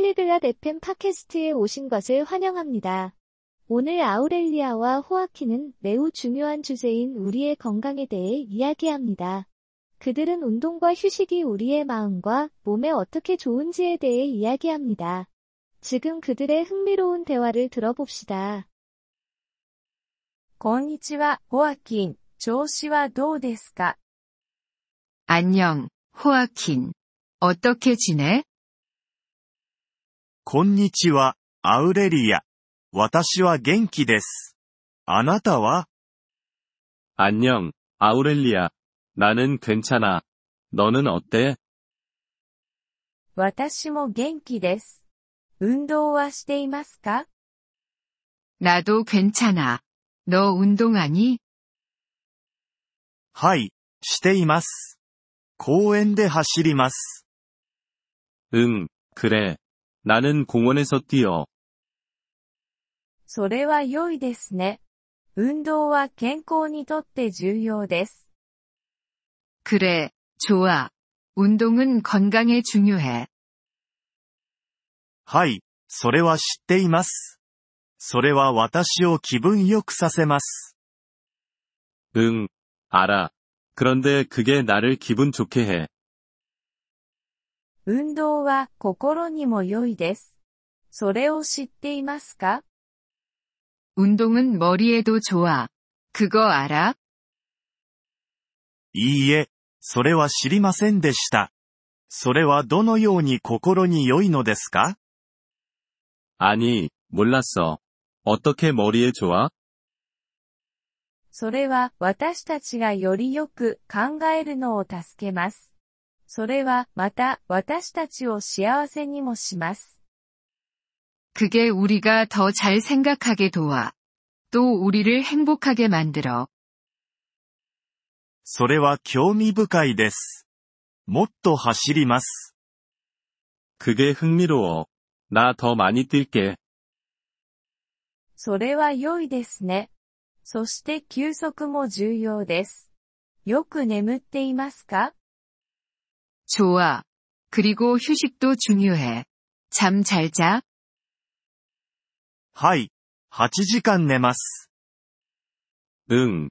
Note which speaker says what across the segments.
Speaker 1: 폴리글랏 FM 팟캐스트에 오신 것을 환영합니다. 오늘 아우렐리아와 호아키는 매우 중요한 주제인 우리의 건강에 대해 이야기합니다. 그들은 운동과 휴식이 우리의 마음과 몸에 어떻게 좋은지에 대해 이야기합니다. 지금 그들의 흥미로운 대화를 들어봅시다.
Speaker 2: こんにちは、ホアキン。調子はどうですか
Speaker 3: 안녕, 호아킨. 어떻게 지내?
Speaker 4: こんにちは、アウレリア。私は元気です。あなたは
Speaker 5: 안녕, 아우렐리아. 나는 괜찮아. 너는 어때?
Speaker 2: 私も元気です。運動はしていますか
Speaker 3: 나도 괜찮아. 너 운동하니?
Speaker 4: はい、しています。公園で走ります。
Speaker 5: 응, 그래. 나는 공원에서 뛰어.
Speaker 2: それは良いですね。運動は健康にとって重要です。
Speaker 3: 그래, 좋아. 운동은 건강에 중요해.
Speaker 4: はい、それは知っています。それは私を気分良くさせます。
Speaker 5: 응, 알아. 그런데 그게 나를 기분 좋게 해.
Speaker 2: 運動は心にも良いです。それを知っていますか
Speaker 3: 운동은 머리에도 좋아. 그거 알아?
Speaker 4: いいえ、それは知りませんでした。それはどのように心に良いのですか
Speaker 5: 아니, 몰랐어. 어떻게 머리에 좋아?
Speaker 2: それは私たちがよりよく考えるのを助けます。 それはまた私たちを幸せにもします。
Speaker 3: 그게 우리가 더 잘 생각하게 도와. 또 우리를 행복하게 만들어.
Speaker 4: それは興味深いです。もっと走ります。
Speaker 5: 그게 흥미로워. 나 더 많이 뛸게.
Speaker 2: それは良いですね。そして休息も重要です。よく眠っていますか
Speaker 3: 좋아. 그리고 휴식도 중요해. 잠 잘 자?
Speaker 4: はい、8時間寝ます。
Speaker 5: 응.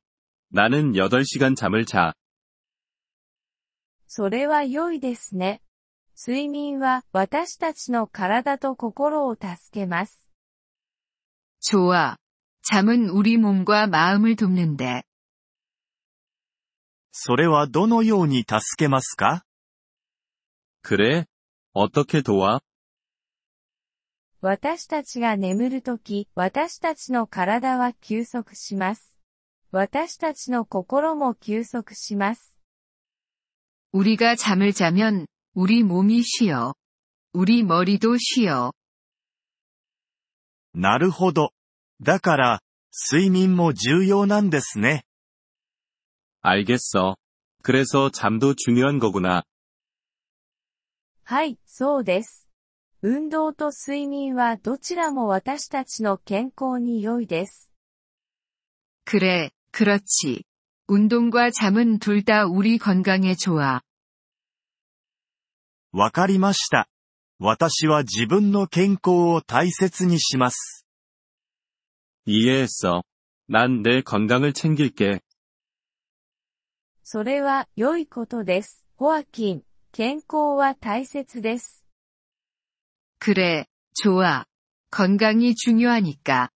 Speaker 5: 나는 8시간 잠을 자.
Speaker 2: それは良いですね。睡眠は私たちの体と心を助けます。
Speaker 3: 좋아. 잠은 우리 몸과 마음을 돕는데.
Speaker 4: それはどのように助けますか
Speaker 5: 그래? 어떻게 도와?
Speaker 2: 私たちが眠るとき、私たちの体は休息します。私たちの心も休息します。
Speaker 3: 우리가 잠을 자면 우리 몸이 쉬어. 우리 머리도 쉬어.
Speaker 4: なるほど。だから、睡眠も重要なんですね。
Speaker 5: 알겠어. 그래서 잠도 중요한 거구나.
Speaker 2: はい、そうです。運動と睡眠はどちらも私たちの健康に良いです。
Speaker 3: 그래, 그렇지. 운동과 잠은 둘 다 우리 건강에 좋아.
Speaker 4: わかりました。私は自分の健康を大切にします。
Speaker 5: 이해했어. 난 내 건강을 챙길게.
Speaker 2: それは良いことです。ホアキン、 健康は大切です。
Speaker 3: 그래, 좋아. 건강이 중요하니까.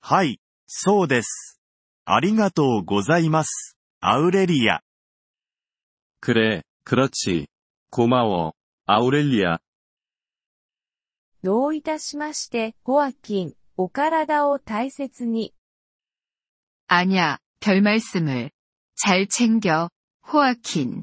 Speaker 4: はい、そうです。ありがとうございます。アウレリア。
Speaker 5: 그래, 그렇지. 고마워. 아우렐리아.
Speaker 2: どういたしまして、ホアキン、お体を大切に。
Speaker 3: 아냐, 별 말씀을. 잘 챙겨, 호아킨.